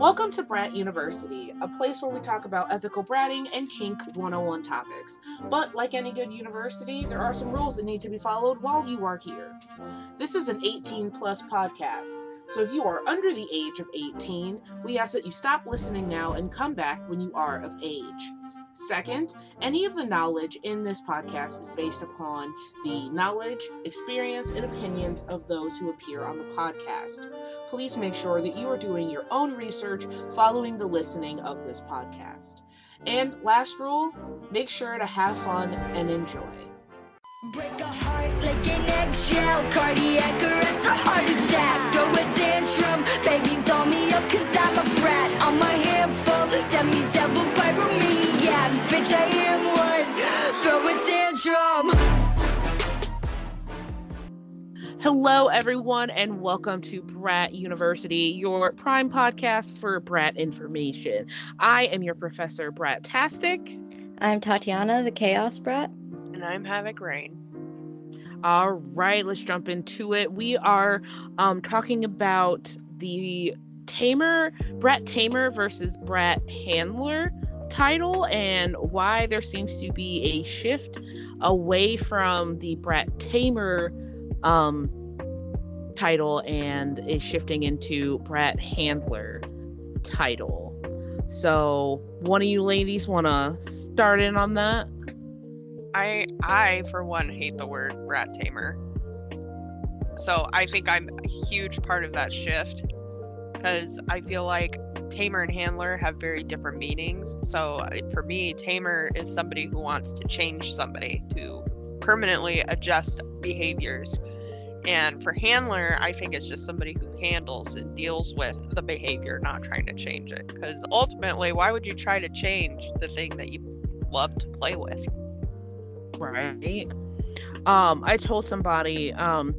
Welcome to Brat University, a place where we talk about ethical bratting and kink 101 topics. But like any good university, there are some rules that need to be followed while you are here. This is an 18 plus podcast. So if you are under the age of 18, we ask that you stop listening now and come back when you are of age. Second, any of the knowledge in this podcast is based upon the knowledge, experience, and opinions of those who appear on the podcast. Please make sure that you are doing your own research following the listening of this podcast. And last rule make sure to have fun and enjoy. Break a heart like an eggshell, cardiac arrest or heart attack. Throw a tantrum, baby, doll me up cause I'm a brat. I'm a handful, devil. Bitch, I am one. Throw a tantrum. Hello, everyone, and welcome to Brat University, your prime podcast for Brat information. I am your professor, Bratastic. I'm Tatiana, the Chaos Brat. And I'm Havoc Rain. All right, let's jump into it. We are um, talking about the Tamer, Brat Tamer versus Brat Handler title and why there seems to be a shift away from the Brat Tamer um, title and is shifting into Brat Handler title. So, one of you ladies want to start in on that? I I for one hate the word rat tamer. So I think I'm a huge part of that shift because I feel like tamer and handler have very different meanings. So uh, for me, tamer is somebody who wants to change somebody to permanently adjust behaviors. And for handler, I think it's just somebody who handles and deals with the behavior, not trying to change it. Because ultimately, why would you try to change the thing that you love to play with? right um i told somebody um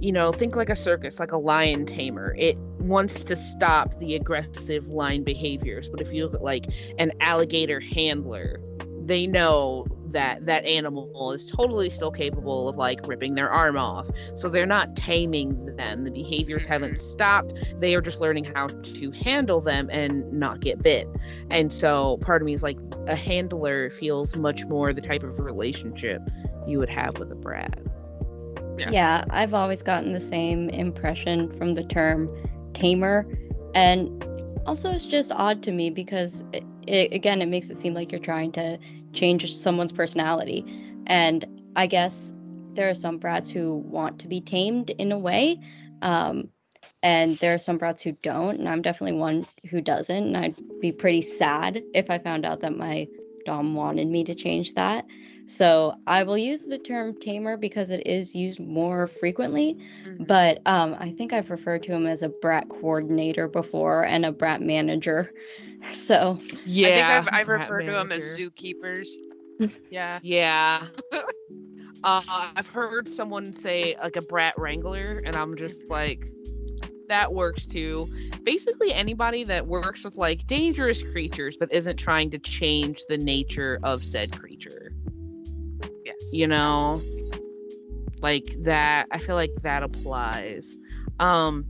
you know think like a circus like a lion tamer. It wants to stop the aggressive lion behaviors but if you look at like an alligator handler they know that that animal is totally still capable of like ripping their arm off. So they're not taming them. The behaviors mm-hmm. haven't stopped. They are just learning how to handle them and not get bit. And so part of me is like a handler feels much more the type of relationship you would have with a brat Yeah. Yeah. I've always gotten the same impression from the term tamer. And also, it's just odd to me because, it, it, again, it makes it seem like you're trying to change someone's personality. And I guess there are some brats who want to be tamed in a way. Um, and there are some brats who don't. And I'm definitely one who doesn't. And I'd be pretty sad if I found out that my Dom wanted me to change that. So I will use the term tamer because it is used more frequently. Mhm. But um, I think I've referred to him as a brat coordinator before and a brat manager. So yeah I think I've, I've brat referred to him as manager. zookeepers. yeah. Yeah. uh, I've heard someone say like a brat wrangler, and I'm just like, that works too. Basically, anybody that works with like dangerous creatures but isn't trying to change the nature of said creature. You know, like that. I feel like that applies. Um,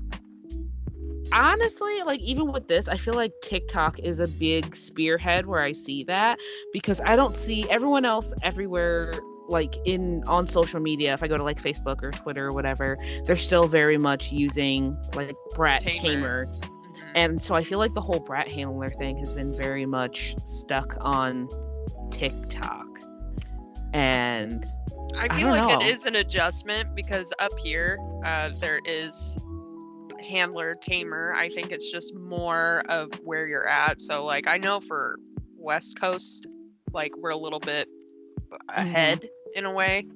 honestly like even with this i feel like tiktok is a big spearhead where i see that because i don't see everyone else everywhere like in on social media if i go to like facebook or twitter or whatever they're still very much using like brat tamer, Tamer. Mhm. and so i feel like the whole brat handler thing has been very much stuck on tiktok and I I feel don't like it know. is an adjustment because up here uh, there is handler tamer. I think it's just more of where you're at. So like I know for West Coast, like we're a little bit ahead in a way.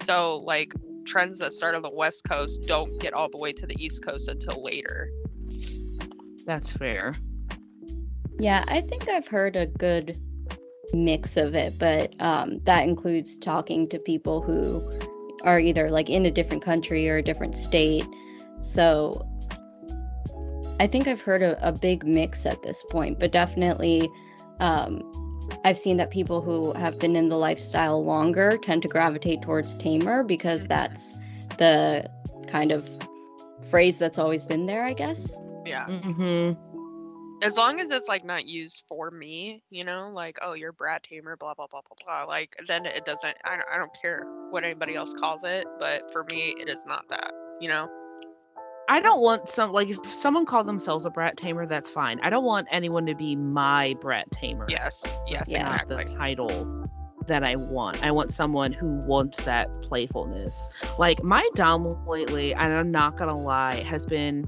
So like trends that start on the West Coast don't get all the way to the East Coast until later. that's fair yeah, I think I've heard a good mix of it, but um, that includes talking to people who are either like in a different country or a different state. So I think I've heard a, a big mix at this point, but definitely um, I've seen that people who have been in the lifestyle longer tend to gravitate towards tamer because that's the kind of phrase that's always been there, I guess. Yeah. hmm as long as it's like not used for me, you know, like oh you're brat tamer, blah blah blah blah blah. Like then it doesn't. I don't, I don't care what anybody else calls it, but for me it is not that. You know. I don't want some like if someone called themselves a brat tamer, that's fine. I don't want anyone to be my brat tamer. Yes. Yes. Yeah. Not Exactly. the title that I want. I want someone who wants that playfulness. Like my dom lately, and I'm not gonna lie, has been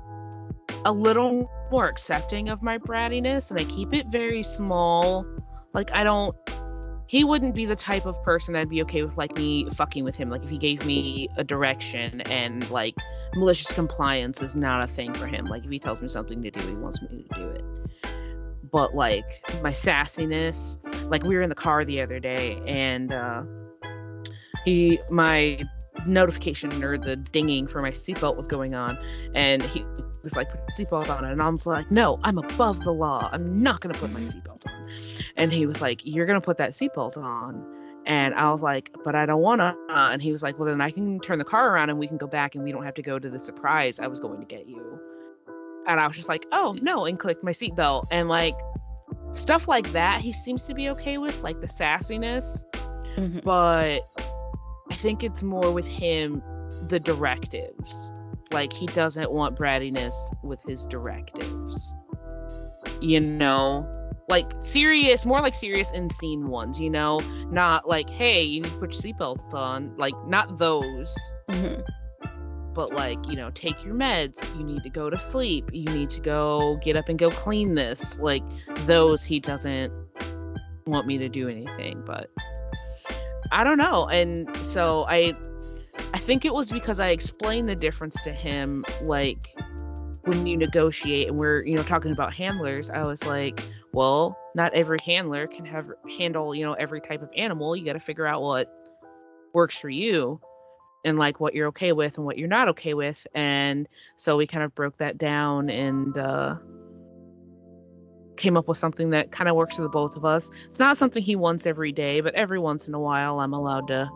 a little more accepting of my brattiness, and I keep it very small. Like I don't. He wouldn't be the type of person that'd be okay with like me fucking with him. Like if he gave me a direction and like malicious compliance is not a thing for him. Like if he tells me something to do, he wants me to do it. But like my sassiness, like we were in the car the other day and uh he my notification or the dinging for my seatbelt was going on and he was like put your seatbelt on and I was like no I'm above the law. I'm not gonna put my seatbelt on. And he was like you're gonna put that seatbelt on. And I was like but I don't wanna. And he was like well then I can turn the car around and we can go back and we don't have to go to the surprise I was going to get you. And I was just like oh no and clicked my seatbelt. And like stuff like that he seems to be okay with like the sassiness. Mhm. but I think it's more with him the directives. Like he doesn't want brattiness with his directives. You know, like serious, more like serious in scene ones. You know, not like hey, you need to put your seatbelt on. Like not those, Mhm. but like you know, take your meds. You need to go to sleep. You need to go get up and go clean this. Like those, he doesn't want me to do anything. But I don't know. And so I I think it was because I explained the difference to him like when you negotiate and we're, you know, talking about handlers, I was like, well, not every handler can have handle, you know, every type of animal. You got to figure out what works for you and like what you're okay with and what you're not okay with. And so we kind of broke that down and uh came up with something that kind of works for the both of us. It's not something he wants every day, but every once in a while I'm allowed to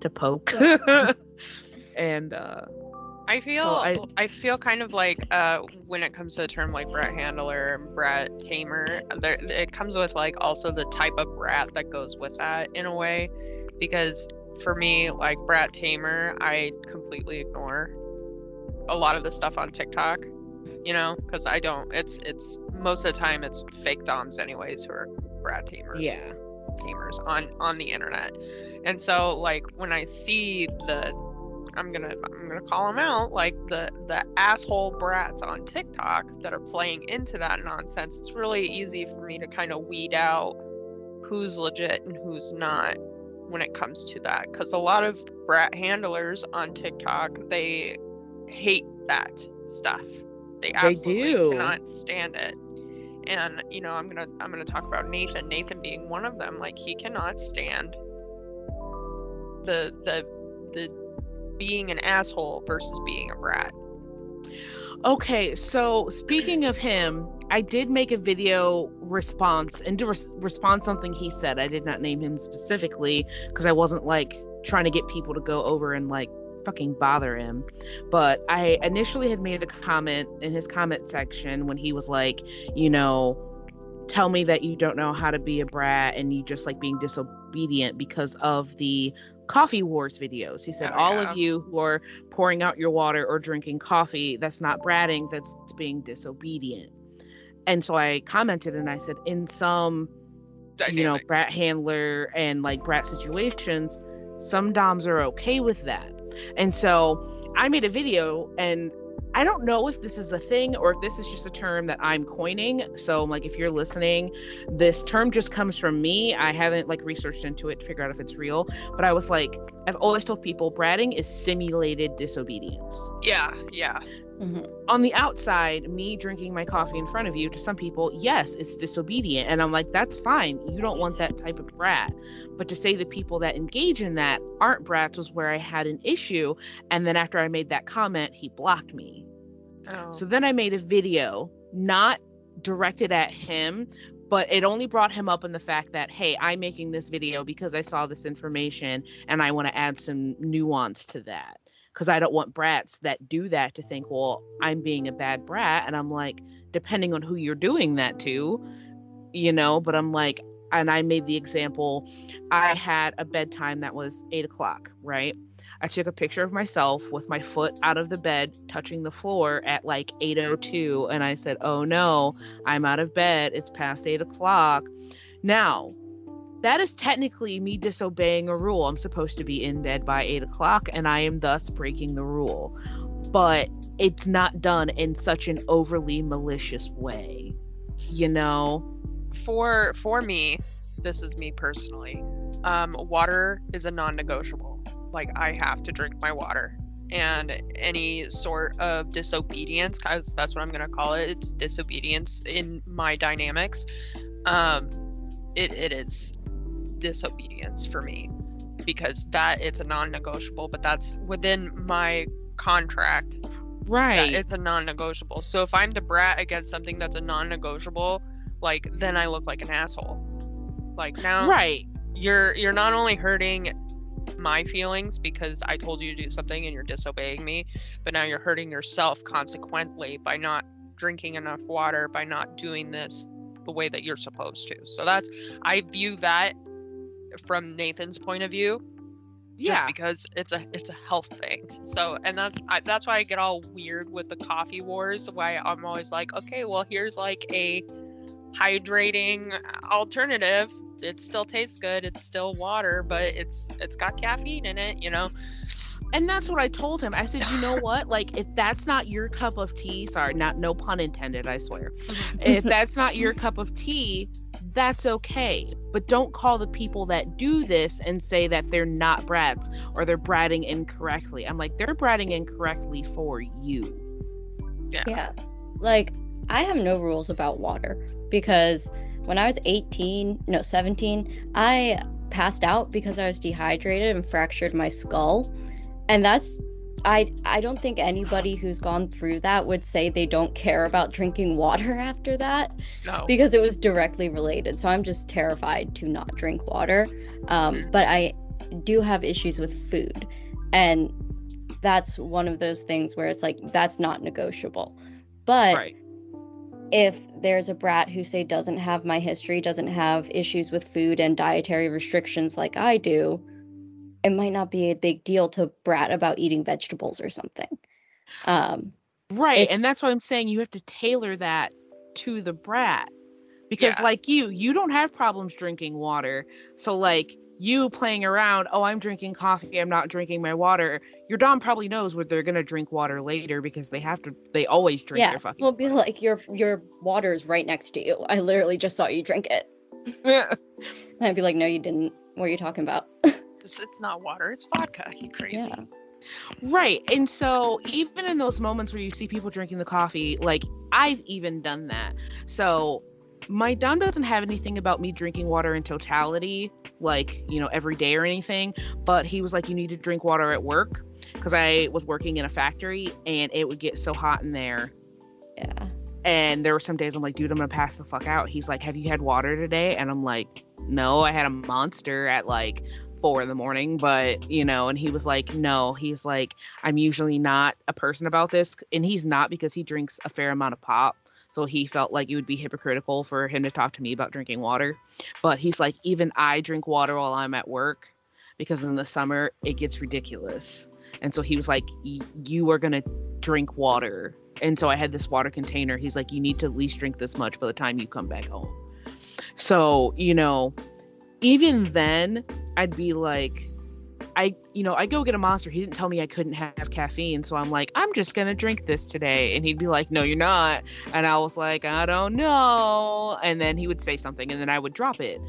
to poke. and uh I feel I- I, feel kind of like uh, when it comes to the term like brat handler and brat tamer, there it comes with like also the type of brat that goes with that in a way, because for me like brat tamer, I completely ignore a lot of the stuff on TikTok, you know, because I don't. It's it's most of the time it's fake doms anyways who are brat tamers yeah. gamers on on the internet and so like when i see the i'm gonna i'm gonna call them out like the the asshole brats on tiktok that are playing into that nonsense it's really easy for me to kind of weed out who's legit and who's not when it comes to that because a lot of brat handlers on tiktok they hate that stuff they absolutely do. cannot stand it and you know i'm gonna i'm gonna talk about nathan nathan being one of them like he cannot stand the the the being an asshole versus being a brat Okay, so speaking of him, I did make a video response and to res- respond something he said. I did not name him specifically because I wasn't like trying to get people to go over and like fucking bother him. But I initially had made a comment in his comment section when he was like, you know, tell me that you don't know how to be a brat and you just like being disobedient because of the coffee wars videos. He said Oh, all yeah. of you who are pouring out your water or drinking coffee, that's not bratting, that's being disobedient. And so I commented and I said, in some, you know, brat handler and like brat situations, some DOMs are okay with that. And so I made a video and I don't know if this is a thing or if this is just a term that I'm coining. So like if you're listening, this term just comes from me. I haven't like researched into it to figure out if it's real. But I was like, I've always told people bratting is simulated disobedience yeah yeah Mhm. on the outside, me drinking my coffee in front of you, to some people, yes, it's disobedient. And I'm like, that's fine. You don't want that type of brat. But to say the people that engage in that aren't brats was where I had an issue. And then after I made that comment, he blocked me. oh. So then I made a video, not directed at him, but it only brought him up in the fact that, hey, I'm making this video because I saw this information and I want to add some nuance to that. Because I don't want brats that do that to think, well, I'm being a bad brat. And I'm like, depending on who you're doing that to, you know, but I'm like, and I made the example, I had a bedtime that was eight o'clock, right? I took a picture of myself with my foot out of the bed touching the floor at like 8:02 and I said, "Oh no, I'm out of bed. It's past 8 o'clock." Now, that is technically me disobeying a rule. I'm supposed to be in bed by 8 o'clock and I am thus breaking the rule. But it's not done in such an overly malicious way. You know? For for me, this is me personally. Um, water is a non-negotiable. Like I have to drink my water, and any sort of disobedience, because that's what I'm gonna call it. It's disobedience in my dynamics. Um, it, it is disobedience for me because that it's a non-negotiable. But that's within my contract. Right. it's a non-negotiable. So if I'm the brat against something that's a non-negotiable, like then I look like an asshole. Like now right. you're you're not only hurting my feelings because I told you to do something and you're disobeying me, but now you're hurting yourself consequently by not drinking enough water, by not doing this the way that you're supposed to. So that's I view that from Nathan's point of view just Yeah. because it's a it's a health thing. So and that's I, that's why I get all weird with the coffee wars. Why I'm always like, okay, well here's like a hydrating alternative. It still tastes good. It's still water, but it's it's got caffeine in it. You know. And that's what I told him. I said, you know what? Like, if that's not your cup of tea, sorry, not no pun intended, I swear. Mm-hmm. if that's not your cup of tea, that's okay. But don't call the people that do this and say that they're not brats or they're bratting incorrectly. I'm like, they're bratting incorrectly for you. Yeah. Like, I have no rules about water because when I was 18, no, 17, I passed out because I was dehydrated and fractured my skull. And that's I I don't think anybody who's gone through that would say they don't care about drinking water after that No. because it was directly related. So I'm just terrified to not drink water. Um, but I do have issues with food. And that's one of those things where it's like, that's not negotiable. But right. if there's a brat who, say, doesn't have my history, doesn't have issues with food and dietary restrictions like I do, it might not be a big deal to brat about eating vegetables or something. Um, Right. And that's why I'm saying you have to tailor that to the brat. Because Yeah. like you, you don't have problems drinking water. So like you playing around, oh, I'm drinking coffee, I'm not drinking my water. Your dom probably knows what they're gonna drink water later because they have to they always drink yeah, their fucking we'll be like, your your water's right next to you. I literally just saw you drink it. water. And I'd be like, no, you didn't. What are you talking about? This, it's not water. It's vodka. You crazy. yeah. Right. And so even in those moments where you see people drinking the coffee, like I've even done that. So my Dom doesn't have anything about me drinking water in totality, like, you know, every day or anything, but he was like, you need to drink water at work because I was working in a factory and it would get so hot in there. Yeah. And there were some days I'm like, dude, I'm gonna pass the fuck out. He's like, have you had water today? And I'm like, no, I had a monster at like four in the morning, but you know, and he was like, no, he's like, I'm usually not a person about this. And he's not because he drinks a fair amount of pop. So he felt like it would be hypocritical for him to talk to me about drinking water. But he's like, even I drink water while I'm at work because in the summer it gets ridiculous. And so he was like, you are going to drink water. And so I had this water container. He's like, you need to at least drink this much by the time you come back home. So, you know, even then, I'd be like, I, you know, I go get a monster. He didn't tell me I couldn't have caffeine. So I'm like, I'm just going to drink this today. And he'd be like, no, you're not. And I was like, I don't know. And then he would say something and then I would drop it.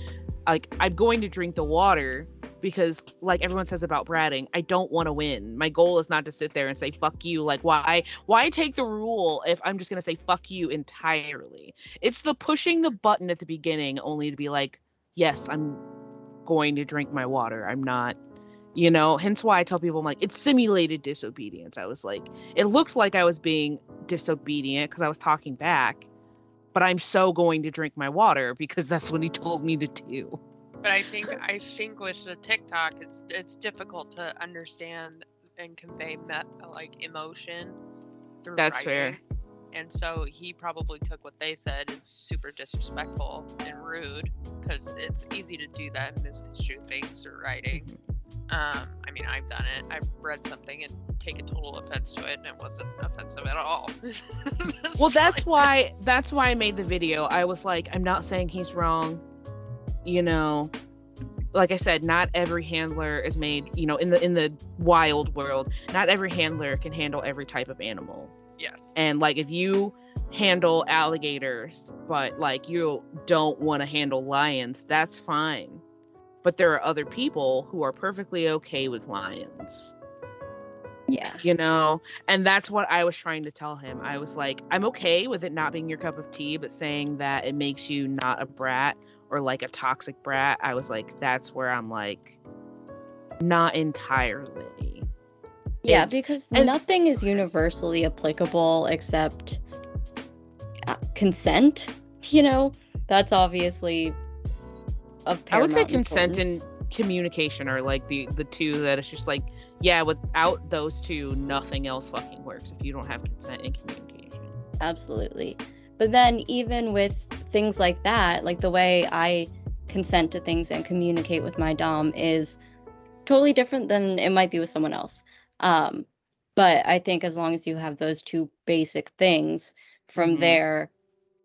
Like, I'm going to drink the water because, like everyone says about bratting, I don't want to win. My goal is not to sit there and say, fuck you. Like, why, why take the rule if I'm just going to say, fuck you entirely? It's the pushing the button at the beginning only to be like, yes, I'm going to drink my water. I'm not you know hence why i tell people i'm like it's simulated disobedience i was like it looked like i was being disobedient because i was talking back but i'm so going to drink my water because that's what he told me to do But I think I think with the TikTok, it's it's difficult to understand and convey met like emotion through That's fair. And so he probably took what they said as super disrespectful and rude because it's easy to do that and misconstrue things through writing. Um, I mean, I've done it. I've read something and taken total offense to it, and it wasn't offensive at all. Well, that's like, why that's why I made the video. I was like, I'm not saying he's wrong. You know, like I said, not every handler is made, you know, in the in the wild world, not every handler can handle every type of animal. Yes. And like if you handle alligators, but like you don't want to handle lions, that's fine. But there are other people who are perfectly okay with lions Yeah. you know and that's what i was trying to tell him i was like i'm okay with it not being your cup of tea but saying that it makes you not a brat or like a toxic brat i was like that's where i'm like not entirely Yeah, It's- because and- nothing is universally applicable except uh, consent. You know, that's obviously of i would say consent and communication are like the the two that it's just like yeah without those two nothing else fucking works if you don't have consent and communication Absolutely. But then, even with things like that, like the way I consent to things and communicate with my Dom is totally different than it might be with someone else. Um, but I think as long as you have those two basic things, from Mhm. there,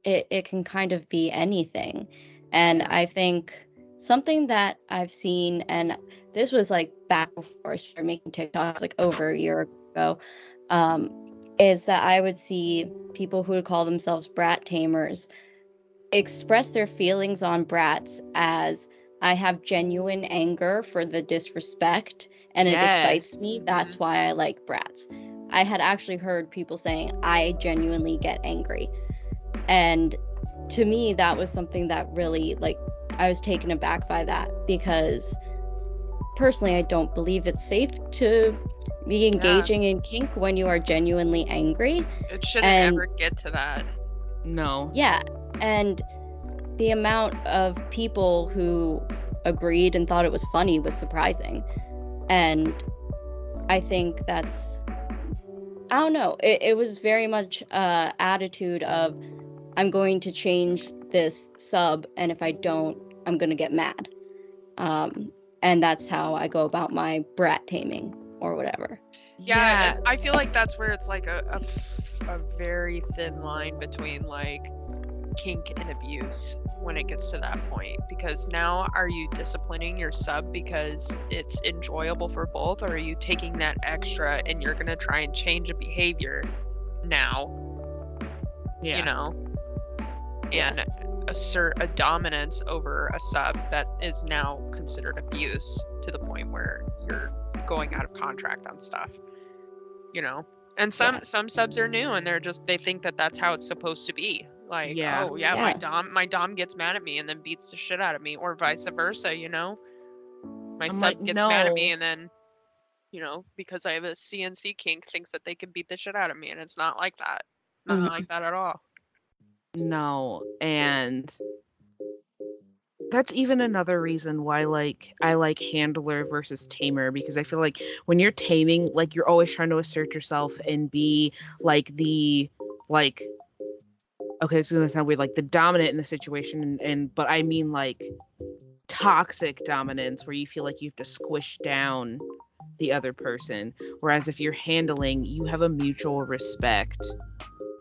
it, it can kind of be anything. And I think something that I've seen, and this was like back before I started making TikToks, like over a year ago, um, is that I would see people who would call themselves brat tamers express their feelings on brats as I have genuine anger for the disrespect and it excites me. That's mm-hmm. why I like brats. I had actually heard people saying, I genuinely get angry. And to me, that was something that really, like, I was taken aback by that because personally, I don't believe it's safe to be engaging in kink when you are genuinely angry. It shouldn't and- ever get to that. no Yeah. And the amount of people who agreed and thought it was funny was surprising. And I think that's I don't know. It, it was very much uh attitude of I'm going to change this sub and if I don't, I'm gonna get mad. Um and that's how I go about my brat taming or whatever. Yeah, and I feel like that's where it's like a very thin line between like kink and abuse when it gets to that point because now are you disciplining your sub because it's enjoyable for both or are you taking that extra and you're going to try and change a behavior now? Yeah. you know and assert a dominance over a sub that is now considered abuse to the point where you're going out of contract on stuff you know? And some Yeah. some subs are new and they're just they think that that's how it's supposed to be like Yeah. oh yeah, my dom my dom gets mad at me and then beats the shit out of me or vice versa you know? My I'm sub like, gets mad at me and then you know because i have a cnc kink thinks that they can beat the shit out of me and it's not like that. Not Mhm. like that at all. No, and that's even another reason why like I like handler versus tamer because I feel like when you're taming, like you're always trying to assert yourself and be like the like okay, this is gonna sound weird, like the dominant in the situation and, and but I mean like toxic dominance where you feel like you have to squish down the other person. Whereas if you're handling, you have a mutual respect.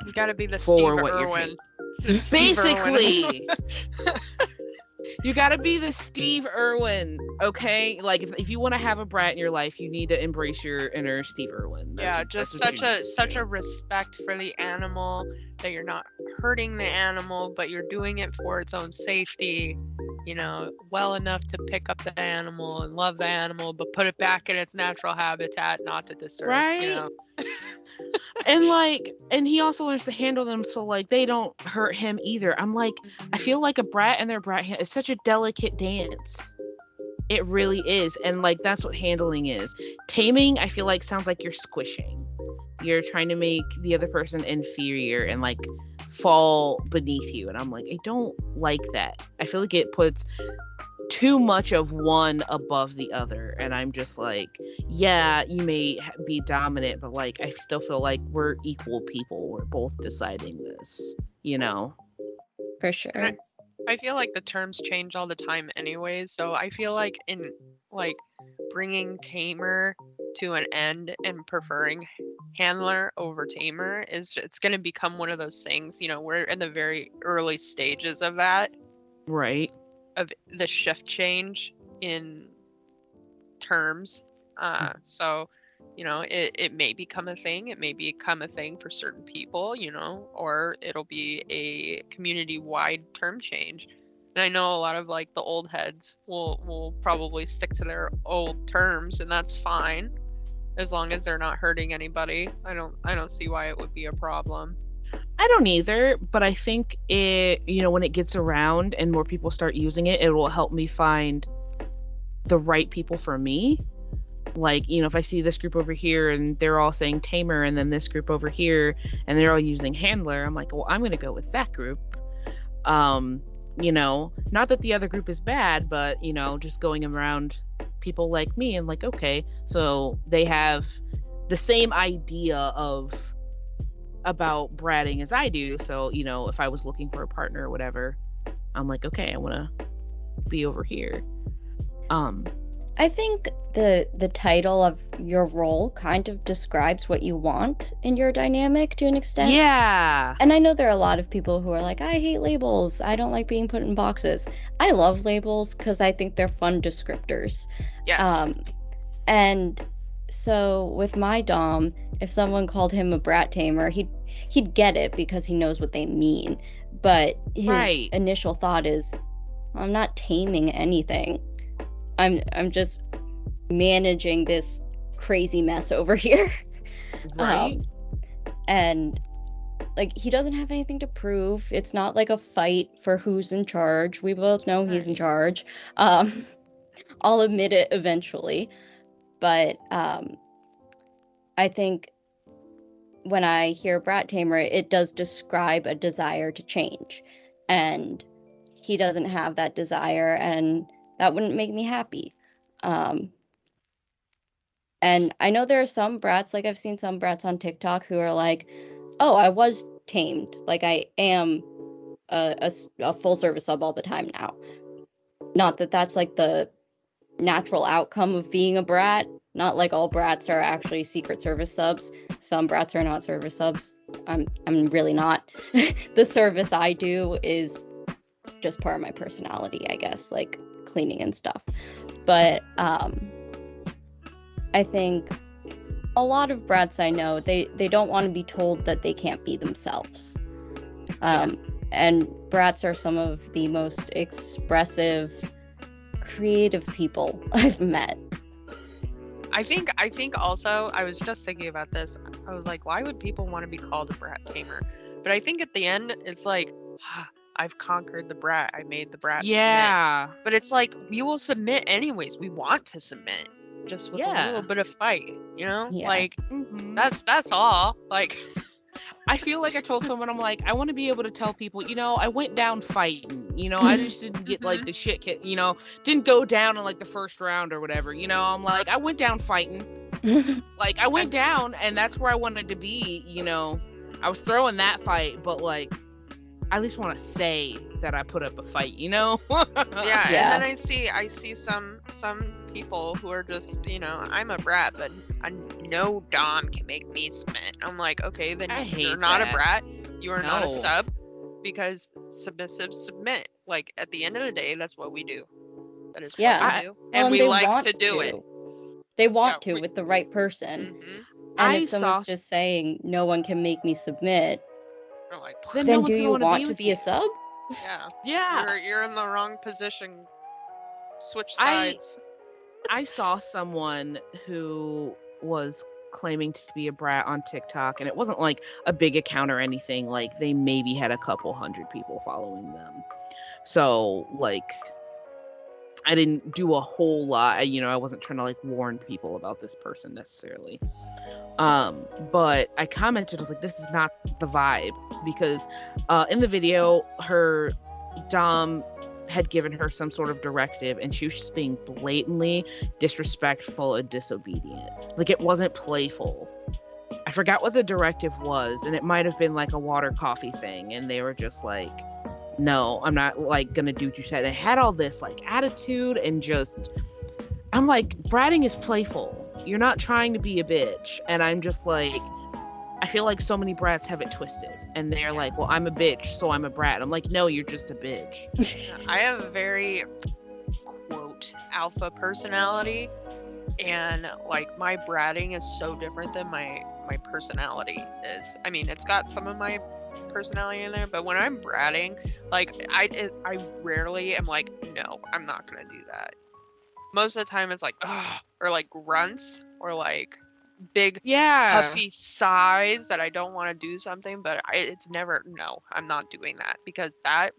You gotta be the For Steve what you're Irwin. The Steve Irwin. Basically, you got to be the Steve Irwin, okay? Like if, if you want to have a brat in your life, you need to embrace your inner Steve Irwin. That's yeah, what- just such a such a respect for the animal that you're not hurting the animal, but you're doing it for its own safety. You know, well enough to pick up the animal and love the animal, but put it back in its natural habitat, not to disturb. Right? You know, and like and he also learns to handle them so like they don't hurt him either. I'm like I feel like a brat and their brat hand it's such a delicate dance. It really is. And like that's what handling is. Taming, I feel like sounds like you're squishing. You're trying to make the other person inferior and like fall beneath you. And I'm like, I don't like that. I feel like it puts too much of one above the other and i'm just like yeah you may be dominant but like i still feel like we're equal people we're both deciding this you know For sure. I feel like the terms change all the time anyways, so I feel like in like bringing tamer to an end and preferring handler over tamer is it's going to become one of those things, you know, we're in the very early stages of that right of the shift change in terms. Uh so you know, it, it may become a thing. It may become a thing for certain people, you know, or it'll be a community wide term change. And I know a lot of like the old heads will will probably stick to their old terms and that's fine as long as they're not hurting anybody. I don't I don't see why it would be a problem. I don't either, but I think it, you know, when it gets around and more people start using it, it will help me find the right people for me. Like, you know, if I see this group over here and they're all saying tamer and then this group over here and they're all using handler, I'm like, well, I'm to go with that group. Um, you know, not that the other group is bad, but, you know, just going around people like me and like, okay, so they have the same idea of about bratting as I do. So, you know, if I was looking for a partner or whatever, I'm like, okay, I want to be over here. Um, I think the the title of your role kind of describes what you want in your dynamic to an extent. yeah. And I know there are a lot of people who are like, I hate labels. I don't like being put in boxes. I love labels because I think they're fun descriptors. Yes. Um, and so with my dom, if someone called him a brat tamer, he'd he'd get it because he knows what they mean. But his Right. initial thought is, I'm not taming anything. I'm I'm just managing this crazy mess over here. Right. Um, and like he doesn't have anything to prove. It's not like a fight for who's in charge. We both know he's in charge. Um I'll admit it eventually. But um I think when I hear Brat Tamer, it does describe a desire to change. And he doesn't have that desire and that wouldn't make me happy. Um and I know there are some brats, like I've seen some brats on TikTok who are like, oh, I was tamed. Like I am a full service sub all the time now. Not that that's like the natural outcome of being a brat. Not like all brats are actually secret service subs. Some brats are not service subs. I'm I'm really not. the service I do is just part of my personality, I guess, like cleaning and stuff. But um I think a lot of brats I know, they they don't want to be told that they can't be themselves. Um and brats are some of the most expressive creative people I've met. I think I think also I was just thinking about this. I was like, why would people want to be called a brat tamer? But I think at the end it's like, "Ah, I've conquered the brat. I made the brat submit." yeah. But it's like we will submit anyways. We want to submit, just with a little bit of fight. You know, Yeah. like Mhm. that's that's all. Like, I feel like I told someone, I'm like, I want to be able to tell people, you know, I went down fighting. You know, I just didn't get like the shit kit, you know, didn't go down in like the first round or whatever. You know, I'm like, I went down fighting. Like, I went down and that's where I wanted to be. You know, I was throwing that fight, but like, I at least want to say that I put up a fight, you know? yeah, Yeah. And then I see I see some some people who are just you know I'm a brat, but I no dom can make me submit. I'm like, okay, then I you're not that. a brat. You are not a sub because submissive submit. Like at the end of the day, that's what we do. That is Yeah. what we do, Well, and we like to do it. They want Yeah, to we- with the right person. Mhm. And I if someone's saw- just saying no one can make me submit, We're like, Then then one's do you wanna want be to be a sub? yeah, yeah. you're you're in the wrong position. Switch I- sides. I saw someone who was claiming to be a brat on TikTok, and it wasn't like a big account or anything. Like they maybe had a couple hundred people following them. So like, I didn't do a whole lot. You know, I wasn't trying to like warn people about this person necessarily. Um, but I commented, I was like, this is not the vibe because uh, in the video, her Dom had given her some sort of directive and she was just being blatantly disrespectful and disobedient. Like it wasn't playful. I forgot what the directive was, and it might have been like a water coffee thing, and they were just like, No, I'm not like gonna do what you said. I had all this like attitude and just I'm like, bratting is playful. You're not trying to be a bitch. And I'm just like I feel like so many brats have it twisted, and they're like, "Well, I'm a bitch, so I'm a brat." I'm like, "No, you're just a bitch." I have a very quote alpha personality, and like my bratting is so different than my my personality is. I mean, it's got some of my personality in there, but when I'm bratting, like I it, I rarely am like, "No, I'm not gonna do that." Most of the time, it's like, "Ugh," or like grunts, or like big Yeah. puffy sighs that I don't want to do something, but I, it's never no, I'm not doing that because that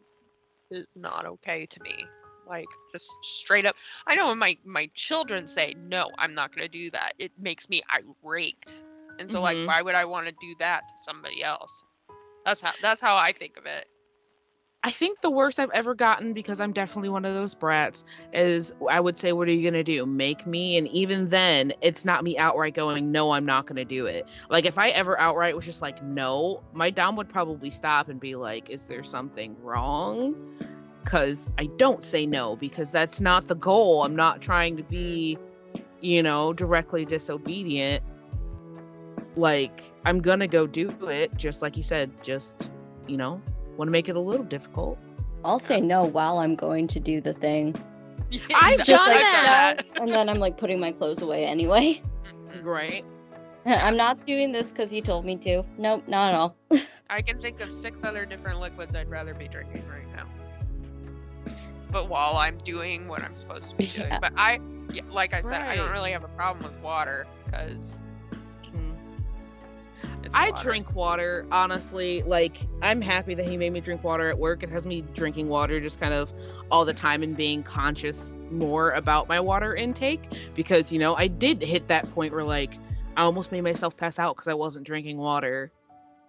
is not okay to me. Like just straight up. I know when my my children say no, I'm not going to do that. It makes me irate. And so Mhm. like why would I want to do that to somebody else? That's how that's how I think of it. I think the worst I've ever gotten because I'm definitely one of those brats is I would say, "What are you gonna do? Make me?" And even then, it's not me outright going, "No, I'm not gonna do it." Like if I ever outright was just like, "No," my dom would probably stop and be like, "Is there something wrong?" Because I don't say no because that's not the goal. I'm not trying to be, you know, directly disobedient. Like I'm gonna go do it, just like you said, just you know, want to make it a little difficult. I'll say no while I'm going to do the thing. I've I've done that. And then I'm like putting my clothes away anyway. Right. I'm not doing this because you told me to. Nope, not at all. I can think of six other different liquids I'd rather be drinking right now. But while I'm doing what I'm supposed to be doing, Yeah. but I, like I said, I don't really have a problem with water because it's I water. drink water, honestly. Like, I'm happy that he made me drink water at work. It has me drinking water just kind of all the time and being conscious more about my water intake because, you know, I did hit that point where, like, I almost made myself pass out because I wasn't drinking water.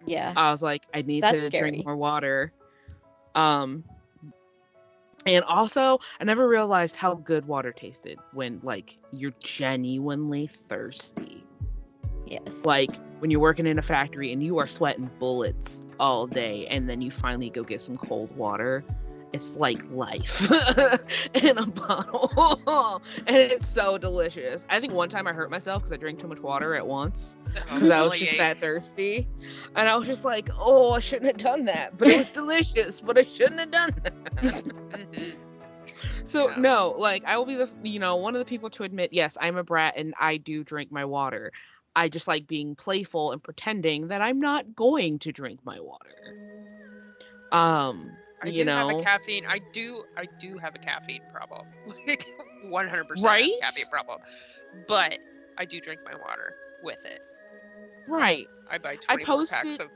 Yeah. I was like, I need That's to scary. drink more water. Um, and also, I never realized how good water tasted when, like, you're genuinely thirsty. Yes. Like when you're working in a factory and you are sweating bullets all day, and then you finally go get some cold water. It's like life in a bottle, and it's so delicious. I think one time I hurt myself because I drank too much water at once because I was just that thirsty, and I was just like, "Oh, I shouldn't have done that," but it was delicious. But I shouldn't have done that. Mhm. So Yeah. no, like I will be the you know one of the people to admit yes I'm a brat and I do drink my water. I just like being playful and pretending that I'm not going to drink my water. Um, I you do know, have a caffeine. I do. I do have a caffeine problem. Like 100% Right? caffeine problem. But I do drink my water with it. right? I buy I 24 packs of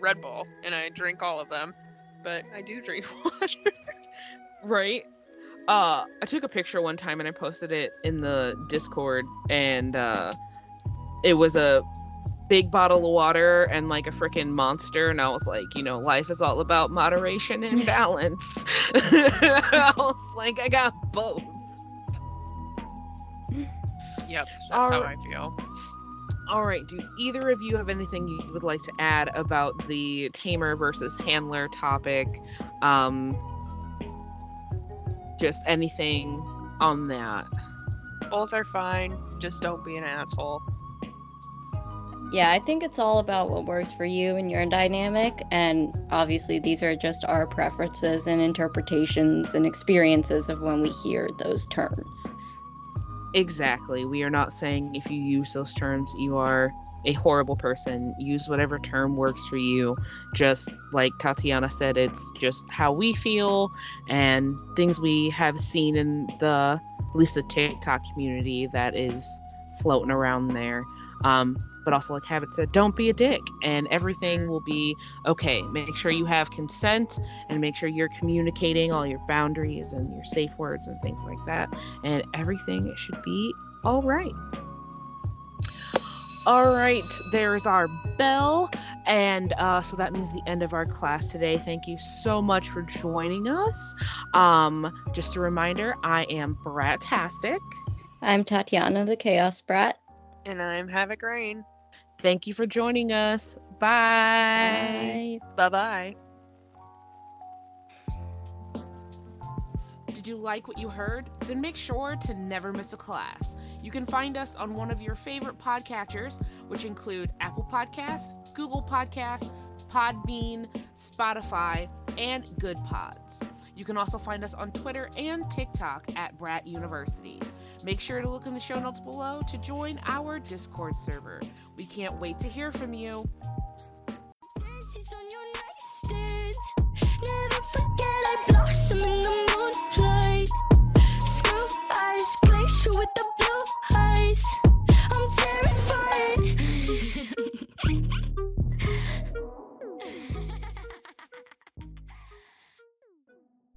Red Bull and I drink all of them. But I do drink water. Right. Uh, I took a picture one time and I posted it in the Discord, and uh, it was a big bottle of water and like a freaking monster, and I was like, you know, life is all about moderation and balance. I was like, I got both. yep, that's how Alright. I feel. All right. Do either of you have anything you would like to add about the tamer versus handler topic? Um, just anything on that? Both are fine. Just don't be an asshole. Yeah, I think it's all about what works for you and your dynamic. And obviously, these are just our preferences and interpretations and experiences of when we hear those terms. Exactly. We are not saying if you use those terms, you are a horrible person. Use whatever term works for you. Just like Tatiana said, it's just how we feel and things we have seen in the, at least the TikTok community that is floating around there. Um, but also, like Havoc said, don't be a dick and everything will be okay. Make sure you have consent and make sure you're communicating all your boundaries and your safe words and things like that and everything should be all right. All right, there's our bell, And uh, so that means the end of our class today. Thank you so much for joining us. Um, just a reminder, I am Bratastic. I'm Tatiana the Chaos Brat. And I'm Havoc Rain. Thank you for joining us. Bye. Bye. Bye bye. Did you like what you heard? Then make sure to never miss a class. You can find us on one of your favorite podcatchers, which include Apple Podcasts, Google Podcasts, Podbean, Spotify, and Good Pods. You can also find us on Twitter and TikTok at Brat University. Make sure to look in the show notes below to join our Discord server. We can't wait to hear from you. with the blue.